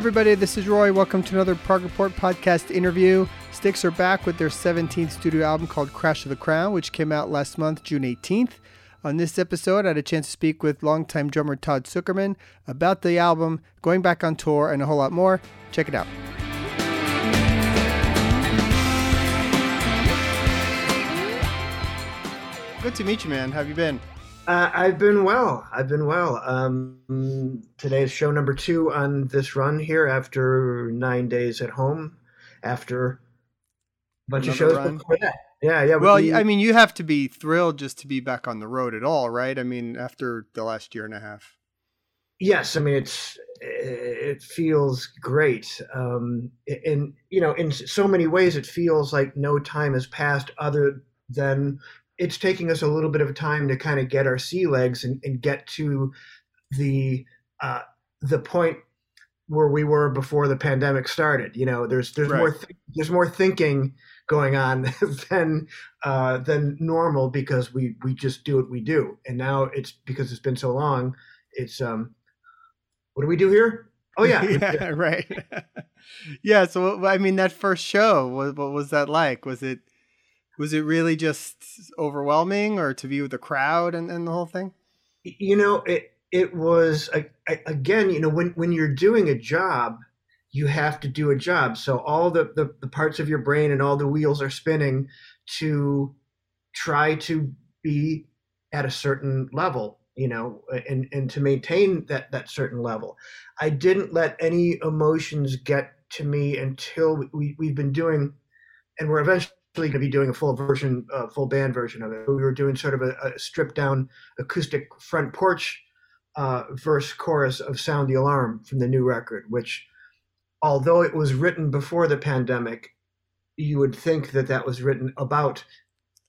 Everybody. This is Roy. Welcome to another Prog Report podcast interview. Styx are back with their 17th studio album called Crash of the Crown, which came out last month, June 18th. On this episode, I had a chance to speak with longtime drummer Todd Sucherman about the album, going back on tour, and a whole lot more. Check it out. Good to meet you, man. How have you been? Uh, I've been well. I've been well. Um, today is show number two on this run here after nine days at home, after a bunch Another of shows run. before that. Yeah, yeah. Well, we- I mean, you have to be thrilled just to be back on the road at all, right? I mean, after the last year and a half. yes. I mean, it's it feels great. Um, in you know, in so many ways, it feels like no time has passed other than it's taking us a little bit of time to kind of get our sea legs and, and get to the uh, the point where we were before the pandemic started. You know, there's there's more th- there's more thinking going on than uh, than normal because we we just do what we do, and now it's because it's been so long. It's um, what do we do here? Oh yeah, yeah, right. yeah. So, I mean, that first show, what, what was that like? Was it was it really just overwhelming, or to be with the crowd and, and the whole thing? you know it it was again you know when when you're doing a job you have to do a job so all the, the the parts of your brain and all the wheels are spinning to try to be at a certain level you know and and to maintain that that certain level i didn't let any emotions get to me until we, we've been doing and we're eventually going to be doing a full version uh, full band version of it we were doing sort of a, a stripped down acoustic front porch uh, verse chorus of Sound the Alarm from the new record, which, although it was written before the pandemic, you would think that that was written about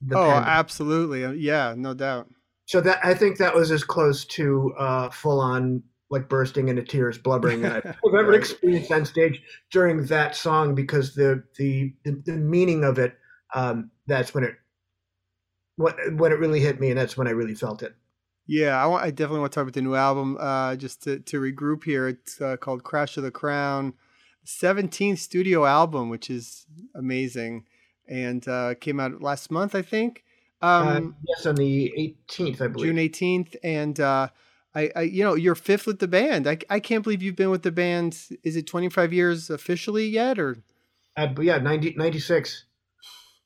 the oh, pandemic. absolutely. Uh, Yeah, no doubt. So that I think that was as close to uh, full on like bursting into tears, blubbering that I've ever experienced on stage during that song because the the the, the meaning of it. Um, that's when it what when it really hit me, and that's when I really felt it. Yeah, I, want, I definitely want to talk about the new album. Uh, just to, to regroup here, it's uh, called Crash of the Crown, 17th studio album, which is amazing, and uh, came out last month, I think. Um, uh, yes, on the 18th, I believe. June 18th. And uh, I, I, you know, you're fifth with the band. I, I can't believe you've been with the band. Is it 25 years officially yet, or Uh, yeah, 90, 96.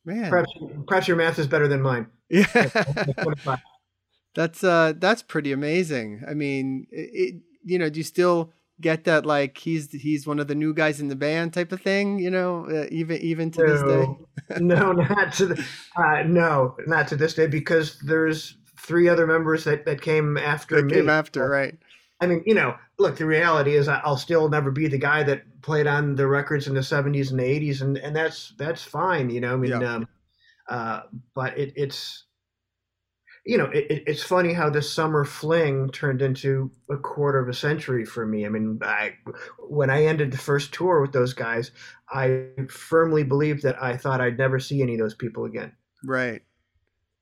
Man? Perhaps, perhaps your math is better than mine. Yeah, 25. that's uh, that's pretty amazing. I mean, it, it, you know, do you still get that like he's he's one of the new guys in the band type of thing? You know, uh, even even to this day. no, no, not to the, uh, no, not to this day because there's three other members that, that came after That me. came after, right? I mean, you know, look, the reality is I'll still never be the guy that played on the records in the 70s and the 80s, and, and that's that's fine, you know. I mean, Yeah. um, uh, but it, it's, you know, it, it- it's funny how this summer fling turned into a quarter of a century for me. I mean, I, when I ended the first tour with those guys, I firmly believed that I thought I'd never see any of those people again. Right.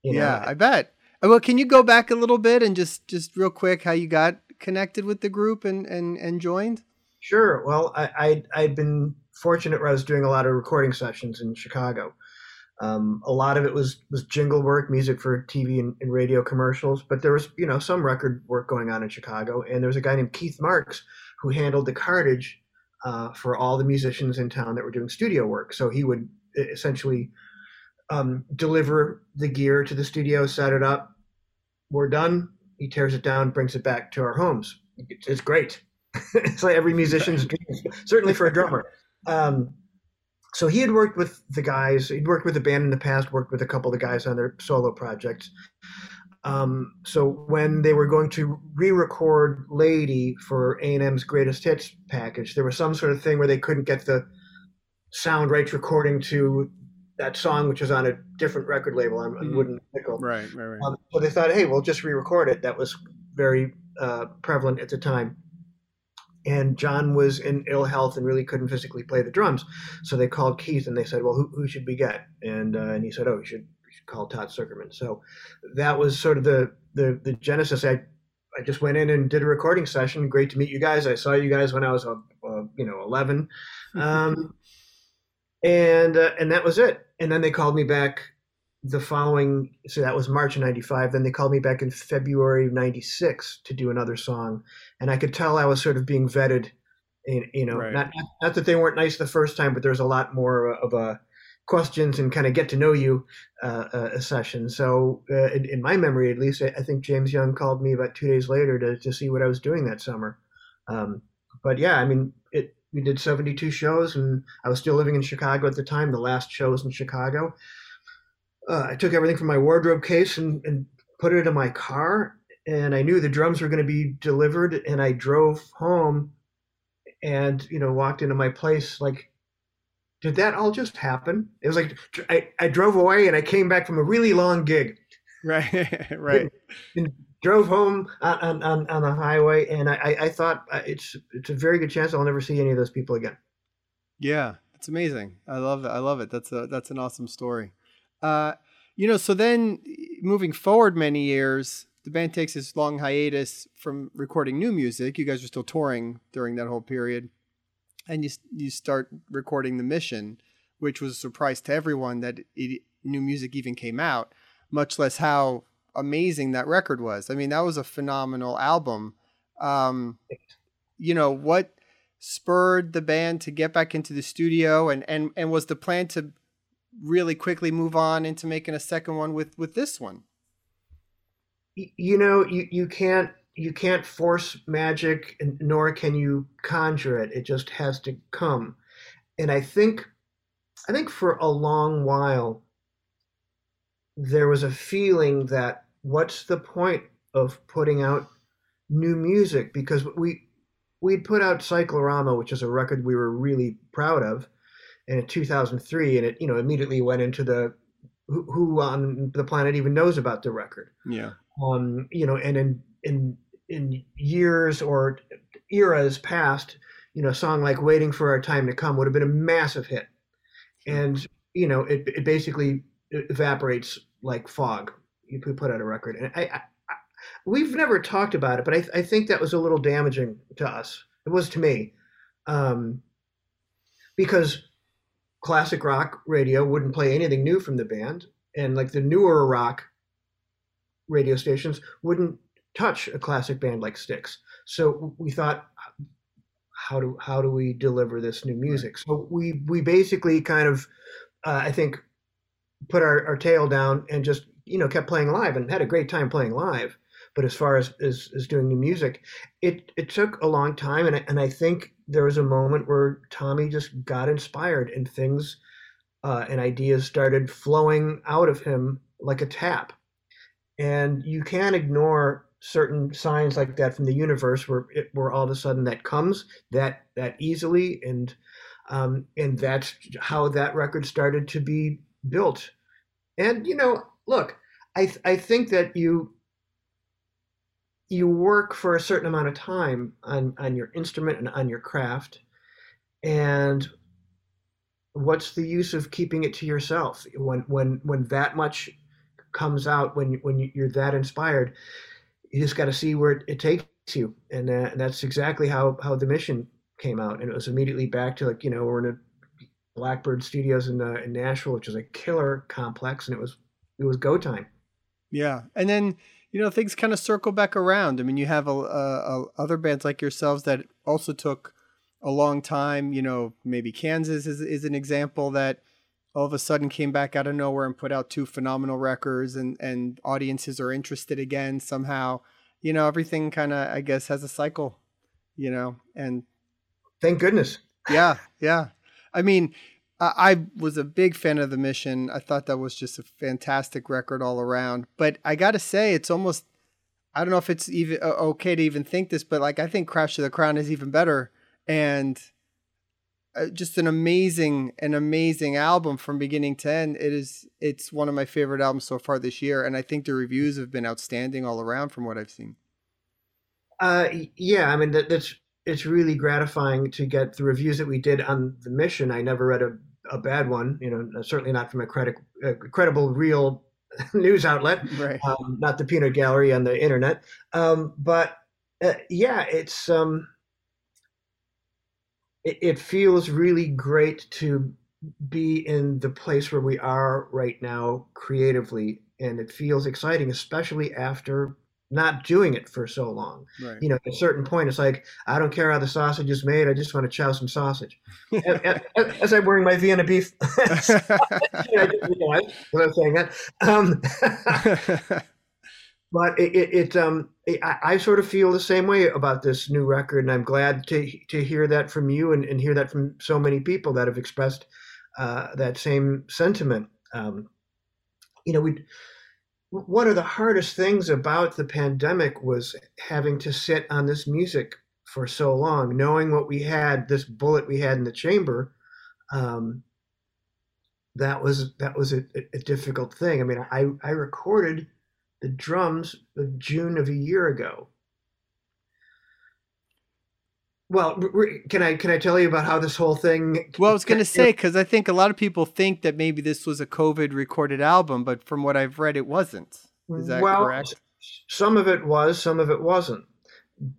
You know? yeah, I bet. Uh, Well, can you go back a little bit and just just real quick how you got connected with the group and and and joined? Sure. Well, I, I'd, I'd been fortunate where I was doing a lot of recording sessions in Chicago. Um, a lot of it was, was jingle work, music for TV and, and radio commercials, but there was, you know, some record work going on in Chicago. And there was a guy named Keith Marks who handled the cartage uh, for all the musicians in town that were doing studio work. So he would essentially um, deliver the gear to the studio, set it up. We're done. He tears it down, brings it back to our homes. It's, it's great. it's like every musician's dream, certainly for a drummer. Um, so he had worked with the guys. He'd worked with the band in the past. Worked with a couple of the guys on their solo projects. Um, so when they were going to re-record "Lady" for A and M's Greatest Hits package, there was some sort of thing where they couldn't get the sound rights recording to that song, which was on a different record label on, Mhm. Wooden Nickel. Right, right, right. Um, so they thought, hey, we'll just re-record it. That was very uh, prevalent at the time. And John was in ill health and really couldn't physically play the drums. So they called Keith and they said, well, who, who should we get? And uh, and he said, oh, you should, you should call Todd Sucherman. So that was sort of the the, the genesis. I I just went in and did a recording session. Great to meet you guys. I saw you guys when I was, uh, uh, you know, 11. Um, and, uh, and that was it. And then they called me back the following, so that was March of 95. Then they called me back in February of 96 to do another song. And I could tell I was sort of being vetted, and, you know, right. not, not that they weren't nice the first time, but there's a lot more of a, questions and kind of get to know you uh, uh, a session. So, uh, in, in, my memory, at least, I, I, think James Young called me about two days later to, to see what I was doing that summer. Um, but yeah, I mean, it, we did 72 shows, and I was still living in Chicago at the time. The last show was in Chicago. Uh, I took everything from my wardrobe case and, and put it in my car, and I knew the drums were going to be delivered. And I drove home, and you know, walked into my place like did that all just happen? It was like I, I drove away and I came back from a really long gig. Right, right. And, and drove home on, on, on the highway, and I, I thought uh, it's it's a very good chance I'll never see any of those people again. Yeah, it's amazing. I love it. I love it. That's a that's an awesome story. Uh, you know, so then moving forward many years, the band takes this long hiatus from recording new music. You guys are still touring during that whole period and you you start recording the mission, which was a surprise to everyone that it, new music even came out, much less how amazing that record was. I mean, that was a phenomenal album. Um, you know what spurred the band to get back into the studio, and and and was the plan to really quickly move on into making a second one with with this one. You know, you you can't you can't force magic nor can you conjure it. It just has to come. And i think i think for a long while there was a feeling that what's the point of putting out new music? Because we we'd put out cyclorama which is a record we were really proud of in 2003 and it you know immediately went into the who, who on the planet even knows about the record. Yeah. Um you know and in in in years or eras past, you know, a song like "Waiting for Our Time to Come" would have been a massive hit, and you know, it it basically evaporates like fog. You put out a record, and I, I, I we've never talked about it, but I, I think that was a little damaging to us. It was to me, um, because classic rock radio wouldn't play anything new from the band, and like the newer rock radio stations wouldn't touch a classic band like Styx. So we thought, how do how do we deliver this new music? So we we basically kind of, uh, I think, put our, our tail down and just you know kept playing live and had a great time playing live. But as far as, as, as doing new music, it, it took a long time, and I, and I think there was a moment where Tommy just got inspired and things uh, and ideas started flowing out of him like a tap. And you can't ignore certain signs like that from the universe where it, where all of a sudden that comes that that easily and um, and that's how that record started to be built and you know look i i think that you you work for a certain amount of time on on your instrument and on your craft and what's the use of keeping it to yourself? When when when that much comes out when when you're that inspired you just got to see where it, it, takes you, and, and that's exactly how how the mission came out, and it was immediately back to like you know we're in a Blackbird Studios in uh, in Nashville, which is a killer complex, and it was it was go time. Yeah, and then you know things kind of circle back around. I mean, you have a, a, a, other bands like yourselves that also took a long time. You know, maybe Kansas is is an example that all of a sudden came back out of nowhere and put out two phenomenal records and and audiences are interested again somehow you know everything kind of i guess has a cycle you know and thank goodness yeah yeah i mean I, was a big fan of the mission. I thought that was just a fantastic record all around. But i gotta say it's almost i don't know if it's even okay to even think this but like i think crash of the crown is even better. And uh, just an amazing an amazing album from beginning to end. It is it's one of my favorite albums so far this year and i think the reviews have been outstanding all around from what i've seen. Uh yeah i mean that, that's it's really gratifying to get the reviews that we did on the mission. I never read a, a bad one you know certainly not from a, credi- a credible real news outlet, right. um, not the peanut gallery on the internet. Um, but uh, yeah, it's um, it, it feels really great to be in the place where we are right now creatively, and it feels exciting, especially after not doing it for so long. Right. You know, at a certain point, it's like I don't care how the sausage is made. I just want to chow some sausage. as, as, I'm wearing my Vienna beef, I just realized when I'm saying that. Um, but it, it, it um, I, I, sort of feel the same way about this new record, and I'm glad to to hear that from you and, and hear that from so many people that have expressed uh, that same sentiment. Um, you know, we one of the hardest things about the pandemic was having to sit on this music for so long, knowing what we had, this bullet we had in the chamber. Um, that was that was a, a, difficult thing. I mean, I I recorded the drums of June of a year ago. Well, can I can I tell you about how this whole thing? Well, I was going to say because I think a lot of people think that maybe this was a COVID recorded album, but from what I've read, it wasn't. Is that well, correct? Some of it was, some of it wasn't.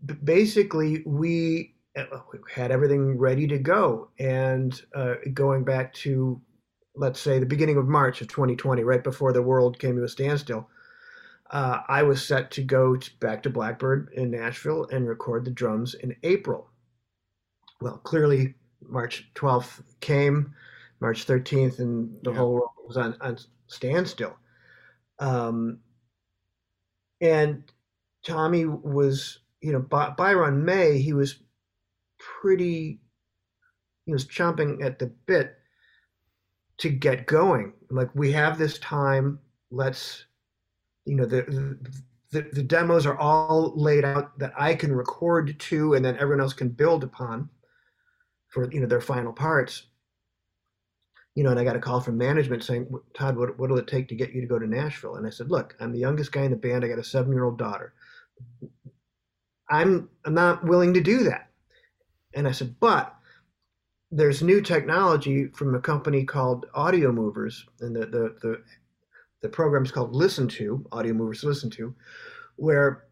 B- basically, we, uh, had everything ready to go, and uh, going back to, let's say, the beginning of March of 2020, right before the world came to a standstill. Uh, I was set to go to, back to Blackbird in Nashville and record the drums in April well, clearly March 12th came, March 13th, and the yeah. whole world was on, on standstill. Um, and Tommy was, you know, by, by around May, he was pretty, he was chomping at the bit to get going. Like, we have this time, let's, you know, the, the, the demos are all laid out that I can record to, and then everyone else can build upon for you know their final parts. You know and i got a call from management saying todd what, what'll it take to get you to go to nashville? And i said look i'm the youngest guy in the band. I got a seven year old daughter. I'm i'm not willing to do that. And i said but there's new technology from a company called Audiomovers and the the the, the program's called listen to Audiomovers listen to where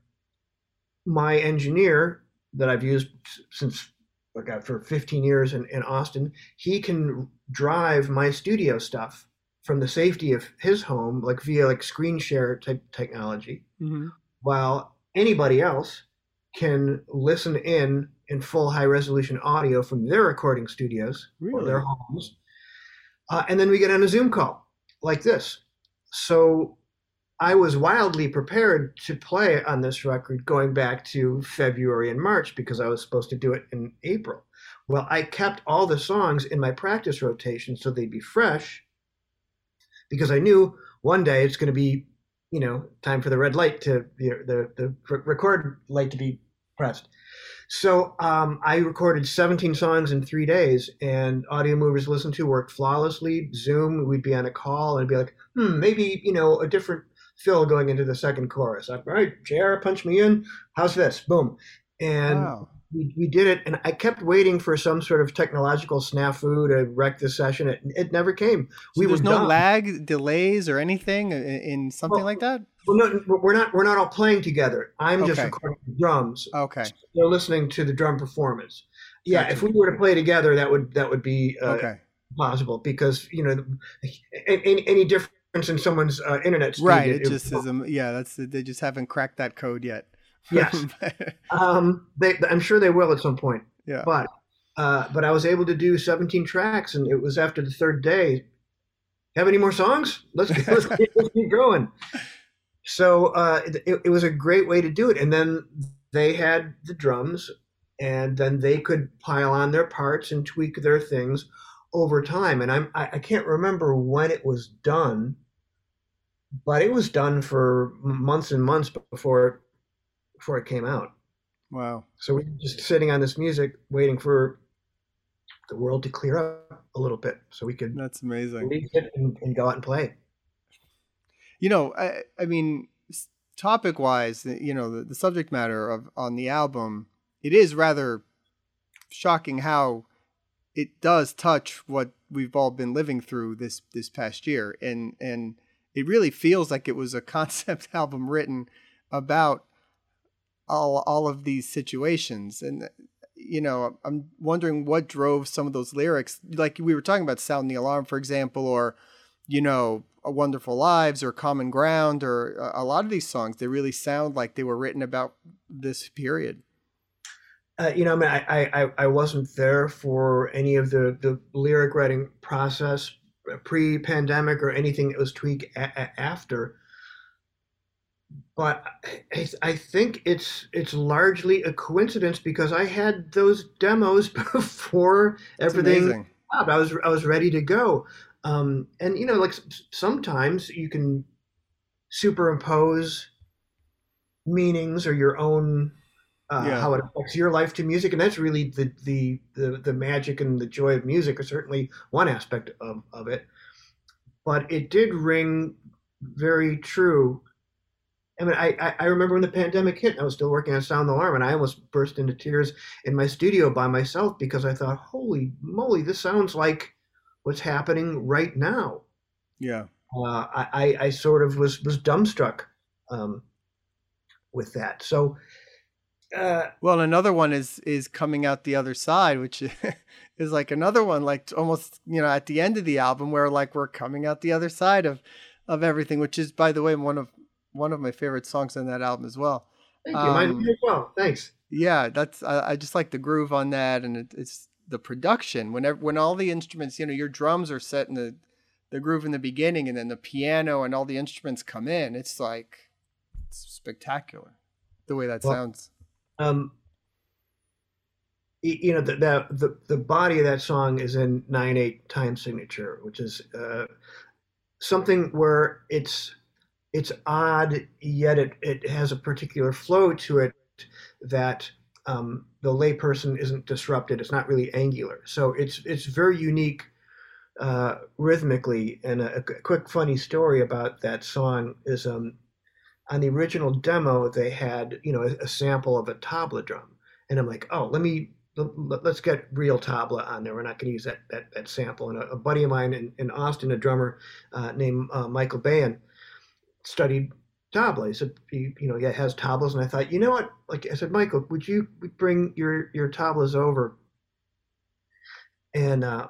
my engineer that i've used since God, for 15 years in, in Austin, he can drive my studio stuff from the safety of his home, like via like screen share type technology, mm-hmm. while anybody else can listen in in full high resolution audio from their recording studios really? or their homes. Uh, and then we get on a Zoom call like this. So I was wildly prepared to play on this record going back to February and March because I was supposed to do it in April. Well, I kept all the songs in my practice rotation so they'd be fresh because I knew one day it's going to be, you know, time for the red light to the the, the record light to be pressed. So um, I recorded 17 songs in three days, and Audiomovers listened to worked flawlessly. Zoom, we'd be on a call and be like, hmm, maybe you know a different fill going into the second chorus. I'm, all right, JR, punch me in. How's this? Boom. And wow. we, we did it. And I kept waiting for some sort of technological snafu to wreck the session. It, it never came. So we there's no done. lag, delays, or anything in, in something well, like that? Well, no, we're not. We're not all playing together. I'm just recording the drums. Okay. So they're listening to the drum performance. Yeah, gotcha. if we were to play together, that would that would be uh, okay. possible because you know any, any different in someone's uh, internet speed. Right. It, it just is. A, yeah. That's they just haven't cracked that code yet. yes. um, they, I'm sure they will at some point. Yeah. But uh, but I was able to do 17 tracks, and it was after the third day. Have any more songs? Let's let's, let's keep going. So uh, it, it was a great way to do it, and then they had the drums, and then they could pile on their parts and tweak their things over time. And I'm I, I can't remember when it was done but it was done for months and months before before it came out. Wow! So we are just sitting on this music, waiting for the world to clear up a little bit, so we could. That's amazing. Release it and, and go out and play. You know, I, I mean, topic wise, you know, the, the subject matter of on the album, it is rather shocking how it does touch what we've all been living through this this past year, and and it really feels like it was a concept album written about all all of these situations. And you know i'm wondering what drove some of those lyrics. Like we were talking about sound the alarm for example or you know a wonderful lives or common ground or a lot of these songs they really sound like they were written about this period. Uh, you know, I mean, I, I, I wasn't there for any of the, the lyric writing process pre-pandemic or anything that was tweaked after. But I, I, think it's it's largely a coincidence because I had those demos before everything. I was I was ready to go, um, and you know, like sometimes you can superimpose meanings or your own uh, yeah. how it affects your life to music, and that's really the, the the the magic and the joy of music, are certainly one aspect of, of it. But it did ring very true. I mean, I, I remember when the pandemic hit, I was still working on Sound Alarm, and I almost burst into tears in my studio by myself because I thought, "Holy moly, this sounds like what's happening right now." Yeah. Uh, I, I sort of was was dumbstruck um, with that. So uh, well, another one is is coming out the other side, which is like another one, like almost you know at the end of the album where like we're coming out the other side of of everything, which is by the way one of one of my favorite songs on that album as well. Thank you, um, mine as well. Thanks. Yeah, that's I, I, just like the groove on that, and it, it's the production. Whenever when all the instruments, you know, your drums are set in the the groove in the beginning, and then the piano and all the instruments come in. It's like it's spectacular the way that well, sounds um, you know the, the, the body of that song is in nine eight time signature, which is uh, something where it's it's odd yet it it has a particular flow to it that um, the layperson isn't disrupted. It's not really angular, so it's it's very unique uh, rhythmically. And a, a, quick funny story about that song is um, on the original demo they had you know a, a, sample of a tabla drum. And i'm like oh let me let, us get real tabla on there. We're not going to use that, that that sample. And a, a buddy of mine in, in austin a drummer uh, named uh, michael bayan studied tabla. He said he, you know yeah has tablas. And i thought you know what? Like i said michael would you bring your your tablas over? And uh,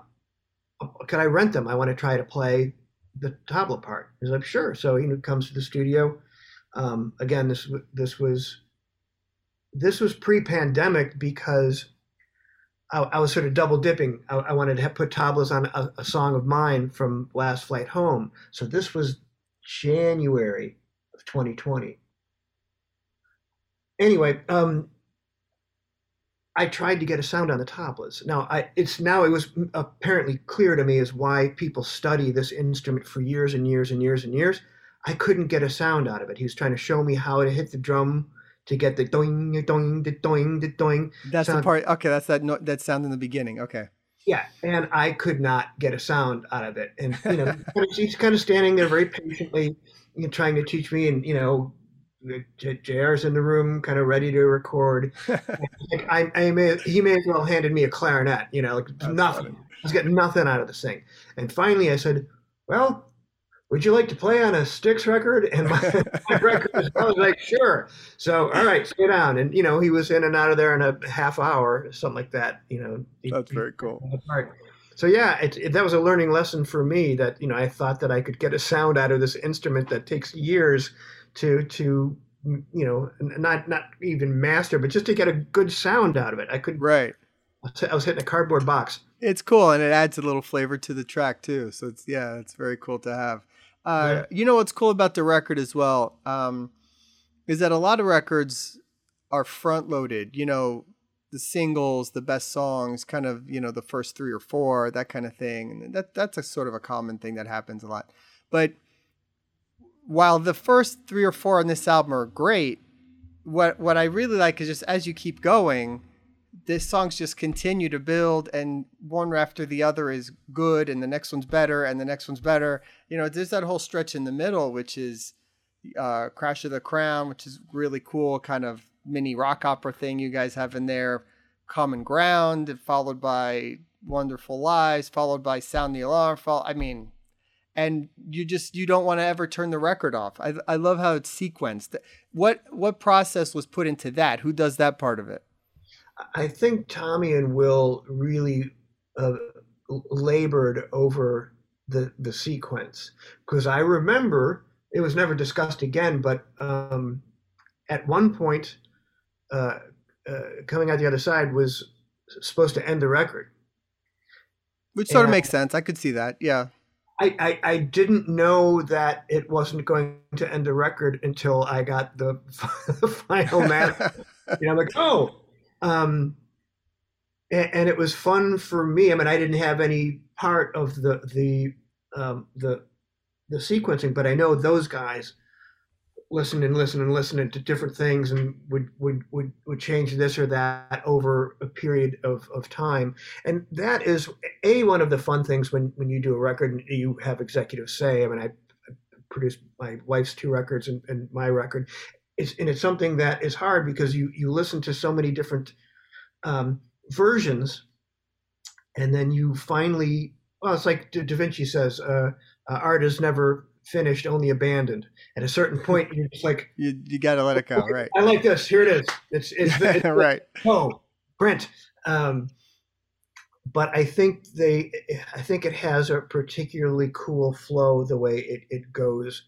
could i rent them? I want to try to play the tabla part. He's like sure. So he comes to the studio um, again, this this was this was pre-pandemic because I, I, was sort of double dipping. I, I wanted to put tablas on a, a, song of mine from Last Flight Home. So this was January of 2020. Anyway, um, I tried to get a sound on the tablas. Now, I, it's now it was apparently clear to me as why people study this instrument for years and years and years and years I couldn't get a sound out of it. He was trying to show me how to hit the drum to get the doing, doing, the doing, the doing. That's sound. the part. Okay, that's that no, that sound in the beginning. Okay. Yeah, and I could not get a sound out of it. And you know, he's kind of standing there very patiently, you know, trying to teach me. And you know, JR's in the room, kind of ready to record. like I, I may, he may as well handed me a clarinet. You know, like that's nothing. Funny. I was getting nothing out of this thing. And finally, I said, "Well, would you like to play on a Styx record? And my, my record was, I was like, sure. So, all right, sit down. And, you know, he was in and out of there in a half hour, something like that, you know. That's he, very cool. So, yeah, it, it, that was a learning lesson for me that, you know, I thought that I could get a sound out of this instrument that takes years to, to, you know, not, not even master, but just to get a good sound out of it. I could, right. I was hitting a cardboard box. It's cool, and it adds a little flavor to the track too. So it's yeah, it's very cool to have. Uh, yeah. You know what's cool about the record as well um, is that a lot of records are front loaded. You know, the singles, the best songs, kind of you know the first three or four, that kind of thing. And that that's a sort of a common thing that happens a lot. But while the first three or four on this album are great, what what I really like is just as you keep going the songs just continue to build and one after the other is good and the next one's better and the next one's better you know there's that whole stretch in the middle which is uh, crash of the crown which is really cool kind of mini rock opera thing you guys have in there common ground followed by wonderful lies followed by sound the alarm i mean and you just you don't want to ever turn the record off. I I love how it's sequenced. What what process was put into that? Who does that part of it? I think Tommy and Will really uh, labored over the the sequence because I remember it was never discussed again, but um, at one point, uh, uh, coming out the other side was supposed to end the record, which sort and of makes sense. I could see that. Yeah. I, I, I, didn't know that it wasn't going to end the record until I got the, the final master. you know, I'm like, oh, um, and, and, it was fun for me. I mean, I didn't have any part of the the um, the the sequencing, but I know those guys listened and listened and listened to different things and would would would would change this or that over a period of, of time. And that is a one of the fun things when when you do a record and you have executive say. I mean, I, produced my wife's two records and, and my record. It's, and it's something that is hard because you you listen to so many different um, versions, and then you finally well, it's like Da, Vinci says, uh, uh, art is never finished, only abandoned. At a certain point, you're just like, you, you got to let it go, right? I like this. Here it is. It's it's, it's right. Oh, print. Um, but I think they, I think it has a particularly cool flow the way it it goes,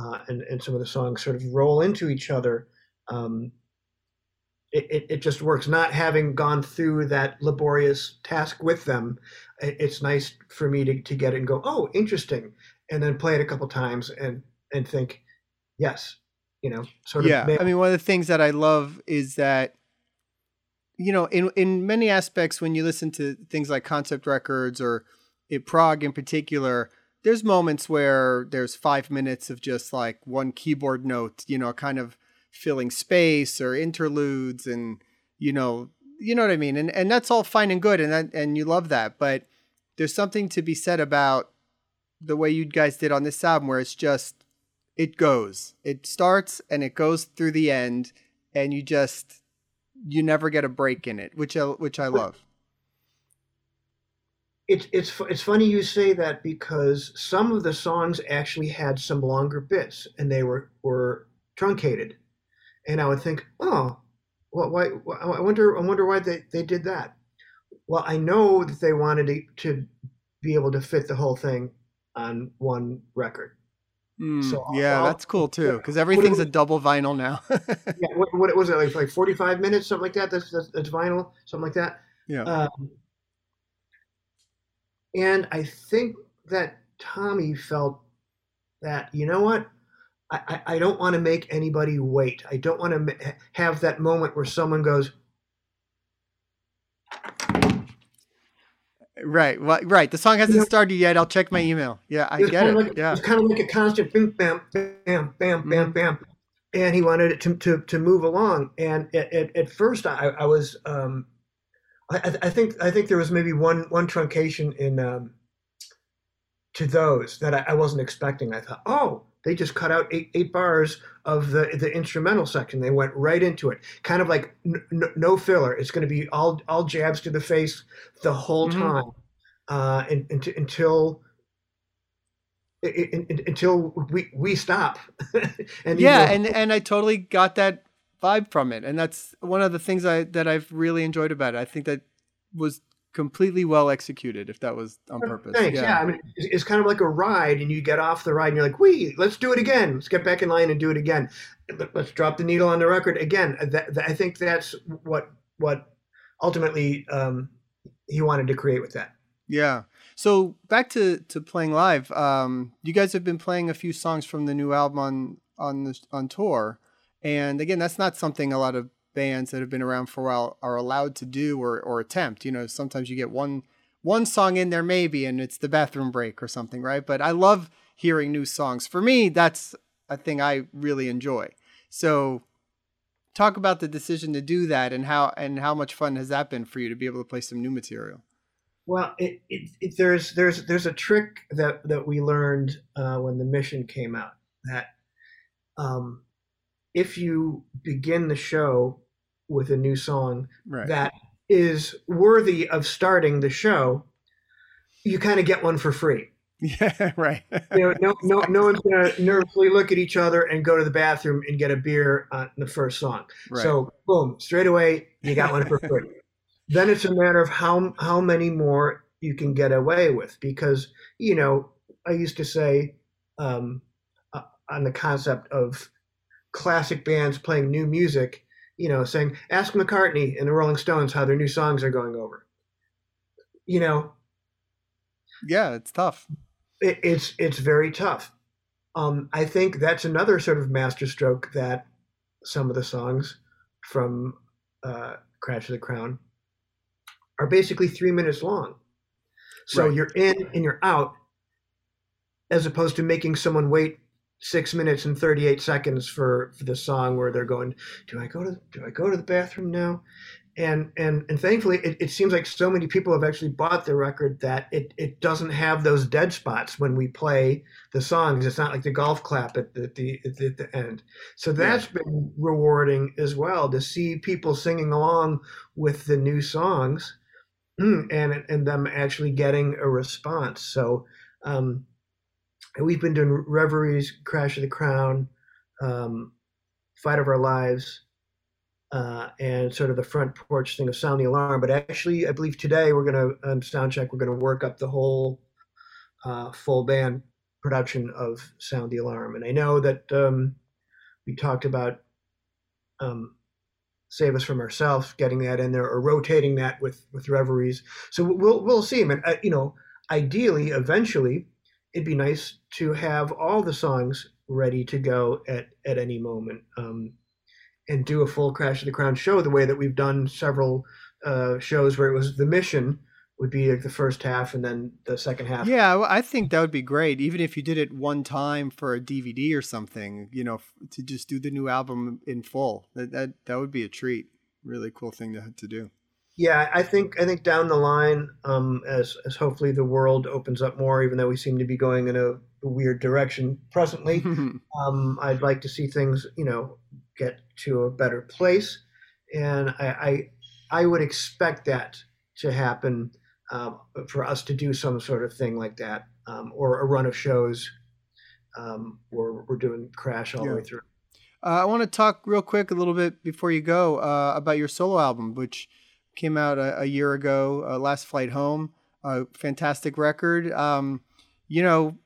uh, and and some of the songs sort of roll into each other. Um, it, it, it, just works. Not having gone through that laborious task with them, it, it's nice for me to, to get it and go, oh, interesting, and then play it a couple times and and think, yes, you know, sort of. Yeah, I mean, one of the things that I love is that, you know, in in many aspects, when you listen to things like concept records or in prog in particular, there's moments where there's five minutes of just like one keyboard note, you know, kind of filling space or interludes and you know you know what I mean? And and that's all fine and good and that, and you love that but there's something to be said about the way you guys did on this album where it's just it goes. It starts and it goes through the end and you just you never get a break in it which I, which I love it's it's it's funny you say that because some of the songs actually had some longer bits and they were were truncated and I would think, oh, well, why? I wonder. I wonder why they, they did that. Well, I know that they wanted to, to be able to fit the whole thing on one record. Mm, so yeah, I'll, that's cool too because everything's a double vinyl now. yeah, what, what was it like? Like forty five minutes, something like that. That's, that's, that's vinyl, something like that. Yeah. Um, and I think that Tommy felt that you know what I, I don't want to make anybody wait. I don't want to have that moment where someone goes, Right, right. The song hasn't you know, started yet. I'll check my email. Yeah, I get it. Like, yeah, it's kind of like a constant bam, bam, bam, bam, bam, mm-hmm. bam, and he wanted it to to, to move along. And at, at, at first, I, I was, um, I, I think I think there was maybe one one truncation in um, to those that I, I wasn't expecting. I thought, oh, they just cut out eight, eight bars of the the instrumental section. They went right into it, kind of like n- n- no filler. It's going to be all all jabs to the face the whole mm-hmm. time, uh, and, and until until we we stop. and yeah, and and I totally got that vibe from it, and that's one of the things I that I've really enjoyed about it. I think that was completely well executed if that was on purpose. Thanks. Yeah. yeah. I mean, it's, it's, kind of like a ride, and you get off the ride, and you're like, "Wee, let's do it again. Let's get back in line and do it again. Let's drop the needle on the record again." That, that, I think that's what what ultimately um, he wanted to create with that. Yeah. So back to to playing live. Um, you guys have been playing a few songs from the new album on on the, on tour, and again, that's not something a lot of bands that have been around for a while are allowed to do or, or attempt. You know, sometimes you get one one song in there maybe and it's the bathroom break or something, right? But I love hearing new songs. For me, that's a thing I really enjoy. So talk about the decision to do that and how and how much fun has that been for you to be able to play some new material? Well, it, it, it, there's there's there's a trick that that we learned uh, when the mission came out that um, if you begin the show with a new song right. that is worthy of starting the show, you kind of get one for free. Yeah, right. you know, no, no, no one's gonna nervously look at each other and go to the bathroom and get a beer on the first song. Right. So, boom, straight away, you got one for free. then it's a matter of how how many more you can get away with, because you know, I used to say um, uh, on the concept of classic bands playing new music, you know, saying, "Ask McCartney and the Rolling Stones how their new songs are going over." You know, yeah, it's tough. it, it's it's very tough. Um, I think that's another sort of masterstroke that some of the songs from uh, Crash of the Crown are basically three minutes long. So Right. you're in and you're out, as opposed to making someone wait six minutes and 38 seconds for, for the song where they're going, do I go to do I go to the bathroom now? And and and thankfully, it, it seems like so many people have actually bought the record that it, it doesn't have those dead spots when we play the songs. It's not like the golf clap at the, the, at the, at the end. So that's been rewarding as well to see people singing along with the new songs mm, and and them actually getting a response. So um, we've been doing reveries, Crash of the Crown, um, Fight of Our Lives, uh, and sort of the front porch thing of Sound the Alarm. But actually, I believe today we're going to on Soundcheck we're going to work up the whole uh, full band production of Sound the Alarm. And I know that um, we talked about um, Save Us from Ourselves, getting that in there, or rotating that with with Reveries. So we'll we'll see. I mean, you know, ideally, eventually, it'd be nice to have all the songs ready to go at at any moment. Um, and do a full Crash of the Crown show the way that we've done several uh, shows where it was the mission would be like the first half and then the second half. Yeah, I think that would be great. Even if you did it one time for a DVD or something, you know, to just do the new album in full. That that, that would be a treat. Really cool thing to to do. Yeah, I think I think down the line, um, as as hopefully the world opens up more, even though we seem to be going in a weird direction presently, um, I'd like to see things, you know, get to a better place, and I I, I would expect that to happen um, for us to do some sort of thing like that, um, or a run of shows um, where we're doing Crash all Yeah. the way through. Uh, I want to talk real quick a little bit before you go uh, about your solo album, which came out a, a year ago, uh, Last Flight Home. A fantastic record. Um, you know,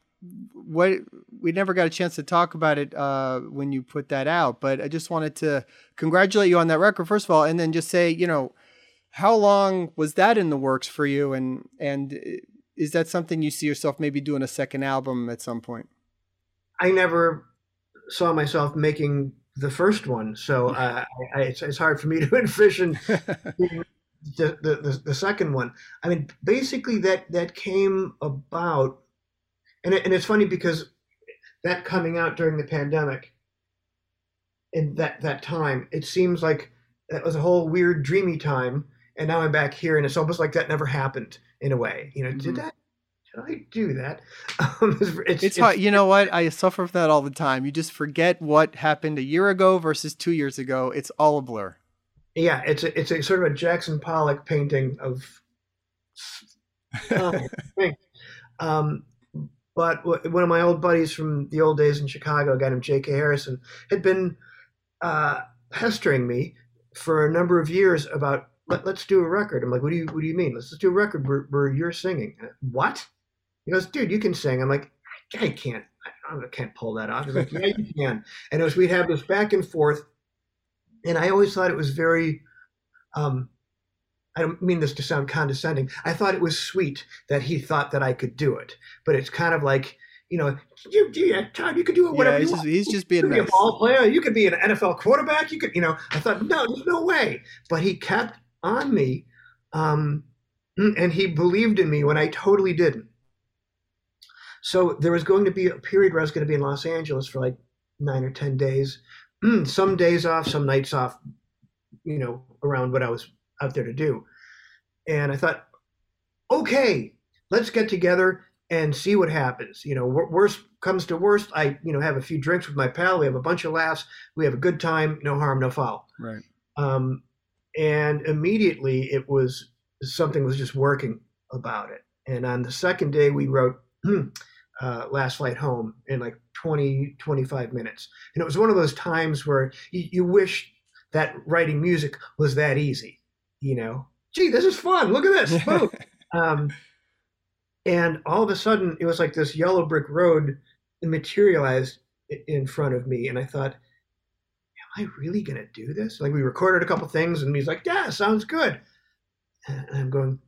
what we never got a chance to talk about it uh, when you put that out, but I just wanted to congratulate you on that record first of all, and then just say, you know, how long was that in the works for you, and and is that something you see yourself maybe doing a second album at some point? I never saw myself making the first one, so uh, I, I, it's, it's hard for me to envision the, the, the, second one. I mean, basically that that came about, and it, and it's funny because that coming out during the pandemic, in that that time, it seems like that was a whole weird dreamy time, and now I'm back here, and it's almost like that never happened in a way. You know, Mhm. did that? Did I do that? Um, it's, it's, It's hard. You know what? I suffer from that all the time. You just forget what happened a year ago versus two years ago. It's all a blur. Yeah, it's a, it's a sort of a Jackson Pollock painting of. Thanks. um, but w- one of my old buddies from the old days in Chicago, a guy named J.K. Harrison, had been uh, pestering me for a number of years about Let, us do a record. I'm like, what do you what do you mean? Let's just do a record where, where you're singing. What? He goes, dude, you can sing. I'm like, I can't. I can't pull that off. He's like, yeah, you can. And it was we'd have this back and forth, and I always thought it was very. Um, I don't mean this to sound condescending. I thought it was sweet that he thought that I could do it, but it's kind of like you know, you, you, Todd, you could do it whatever yeah, he's you just, want. he's just being could be a nice. ball player. You could be an NFL quarterback. You could, you know. I thought, no, there's no way. But he kept on me, um, and he believed in me when I totally didn't. So there was going to be a period where I was going to be in Los Angeles for like nine or ten days, some days off, some nights off, you know, around what I was out there to do. And I thought, okay, let's get together and see what happens. You know, worst comes to worst, I you know have a few drinks with my pal. We have a bunch of laughs. We have a good time. No harm, no foul. Right. Um, and immediately it was something was just working about it. And on the second day, we wrote uh, Last Flight Home in like 20, 25 minutes. And it was one of those times where you, you wish that writing music was that easy. You know, gee, this is fun. Look at this. um, and all of a sudden, it was like this yellow brick road materialized in front of me. And I thought, am I really going to do this? Like, we recorded a couple things, and he's like, yeah, sounds good. And I'm going,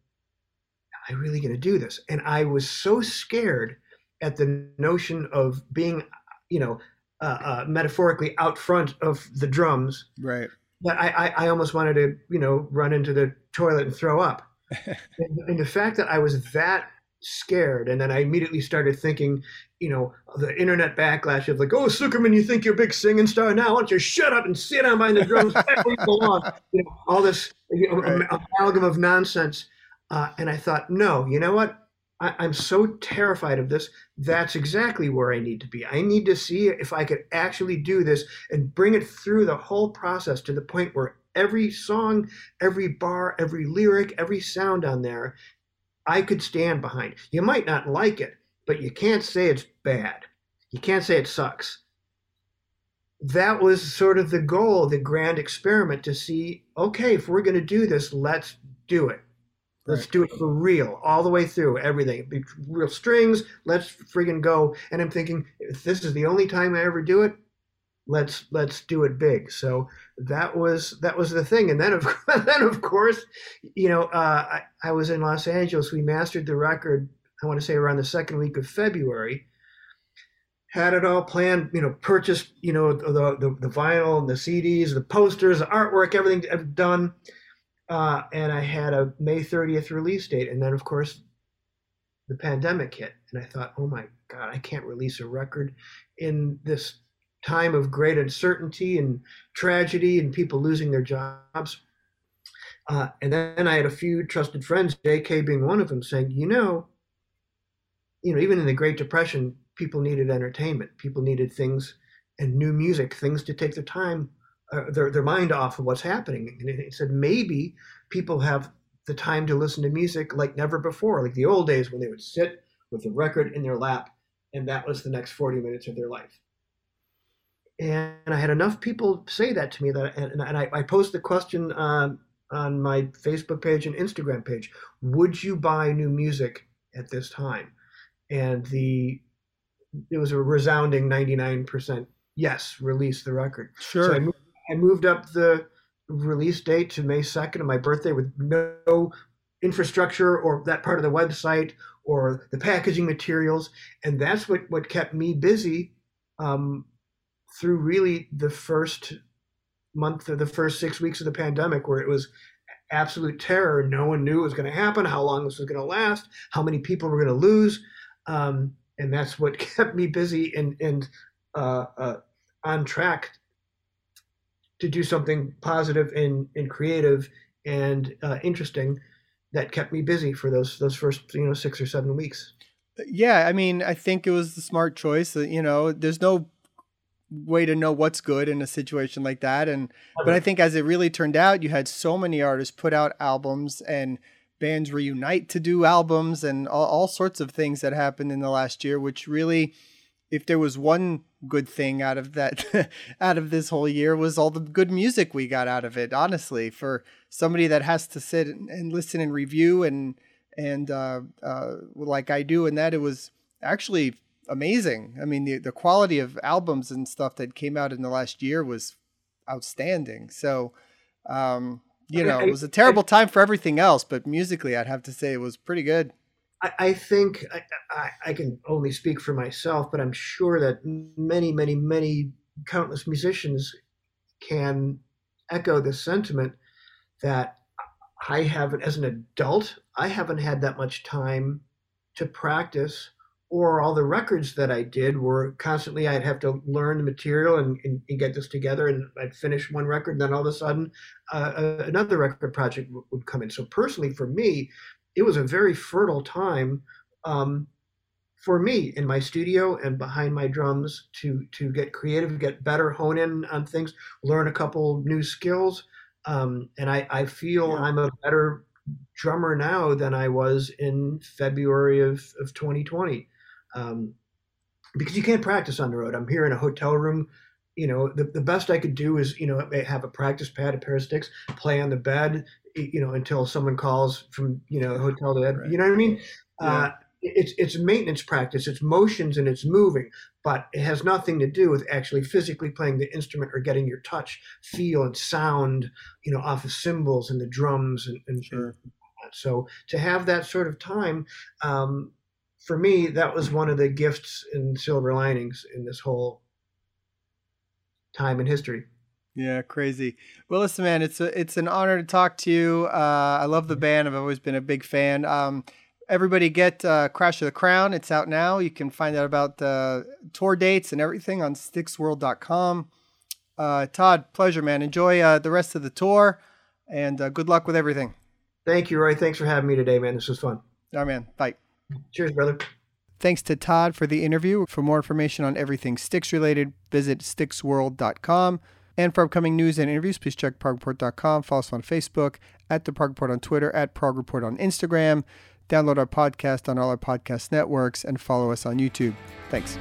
am I really going to do this? And I was so scared at the notion of being, you know, uh, uh, metaphorically out front of the drums. Right. That I, I, I, almost wanted to, you know, run into the toilet and throw up. and, and the fact that I was that scared, and then I immediately started thinking, you know, the internet backlash of like, oh, Sucherman, you think you're a big singing star now? Why don't you shut up and sit down behind the drums? you belong. You know, all this you know, right. amalgam of nonsense. Uh, and I thought, no, you know what? I, I'm so terrified of this. That's exactly where I need to be. I need to see if I could actually do this and bring it through the whole process to the point where every song, every bar, every lyric, every sound on there, I could stand behind. You might not like it, but you can't say it's bad. You can't say it sucks. That was sort of the goal, the grand experiment to see okay, if we're going to do this, let's do it. Let's do it for real, all the way through everything. Real strings, let's friggin' go. And I'm thinking, if this is the only time I ever do it, let's let's do it big. So that was that was the thing. And then of then of course, you know, uh, I, I was in Los Angeles. We mastered the record. I want to say around the second week of February. Had it all planned, you know, purchased, you know, the the, the vinyl and the CDs, the posters, the artwork, everything done uh, and I had a May 30th release date. And then, of course, the pandemic hit. And I thought, oh my God, I can't release a record in this time of great uncertainty and tragedy and people losing their jobs. Uh, and then I had a few trusted friends, JK being one of them, saying, you know, you know, even in the Great Depression, people needed entertainment. People needed things and new music, things to take their time uh, their, their mind off of what's happening. And it said maybe people have the time to listen to music like never before, like the old days when they would sit with a record in their lap and that was the next 40 minutes of their life. And I had enough people say that to me that, and, and I, I posed the question on my Facebook page and Instagram page: Would you buy new music at this time? And the it was a resounding 99% yes, release the record. Sure. So I moved, up the release date to May 2nd of my birthday with no infrastructure or that part of the website or the packaging materials. And that's what, what kept me busy um, through really the first month or the first six weeks of the pandemic, where it was absolute terror. No one knew what was going to happen, how long this was going to last, how many people were going to lose. Um, and that's what kept me busy and, and uh, uh, on track to do something positive and, and creative and uh, interesting that kept me busy for those those first you know six or seven weeks. Yeah, I mean, I think it was the smart choice. You know, there's no way to know what's good in a situation like that, and but I think as it really turned out, you had so many artists put out albums and bands reunite to do albums and all, all sorts of things that happened in the last year, which really, if there was one good thing out of that out of this whole year was all the good music we got out of it honestly for somebody that has to sit and listen and review and and uh, uh, like I do and that it was actually amazing. I mean the, the quality of albums and stuff that came out in the last year was outstanding. So um, you know it was a terrible time for everything else but musically I'd have to say it was pretty good I, think I, I, can only speak for myself, but I'm sure that many, many, many countless musicians can echo this sentiment that I haven't, as an adult, I haven't had that much time to practice, or all the records that I did were constantly I'd have to learn the material and, and, and get this together, and I'd finish one record, and then all of a sudden uh, another record project would come in. So personally, for me, it was a very fertile time um, for me in my studio and behind my drums to to get creative, get better, hone in on things, learn a couple new skills. Um, and I, I feel yeah. I'm a better drummer now than I was in February of, of 2020. um, because you can't practice on the road. I'm here in a hotel room. You know, the, the best I could do is, you know, have a practice pad, a pair of sticks, play on the bed, you know, until someone calls from, you know, the hotel to that. Right. You know what I mean? Yeah. Uh, it's it's maintenance practice. It's motions and it's moving, but it has nothing to do with actually physically playing the instrument or getting your touch, feel, and sound, you know, off of cymbals and the drums and, and, sure. and so to have that sort of time, um, for me, that was one of the gifts and silver linings in this whole time in history. Yeah, crazy. Well, listen, man, it's a, it's an honor to talk to you. Uh, I love the band. I've always been a big fan. Um, everybody get uh, Crash of the Crown. It's out now. You can find out about the tour dates and everything on Styxworld.com. Uh, Todd, pleasure, man. Enjoy uh, the rest of the tour and uh, good luck with everything. Thank you, Roy. Thanks for having me today, man. This was fun. All right, man. Bye. Cheers, brother. Thanks to Todd for the interview. For more information on everything Styx related, visit Styxworld.com. And for upcoming news and interviews, please check ProgReport.com. Follow us on Facebook, at The Prog Report on Twitter, at Prog Report on Instagram. Download our podcast on all our podcast networks and follow us on YouTube. Thanks.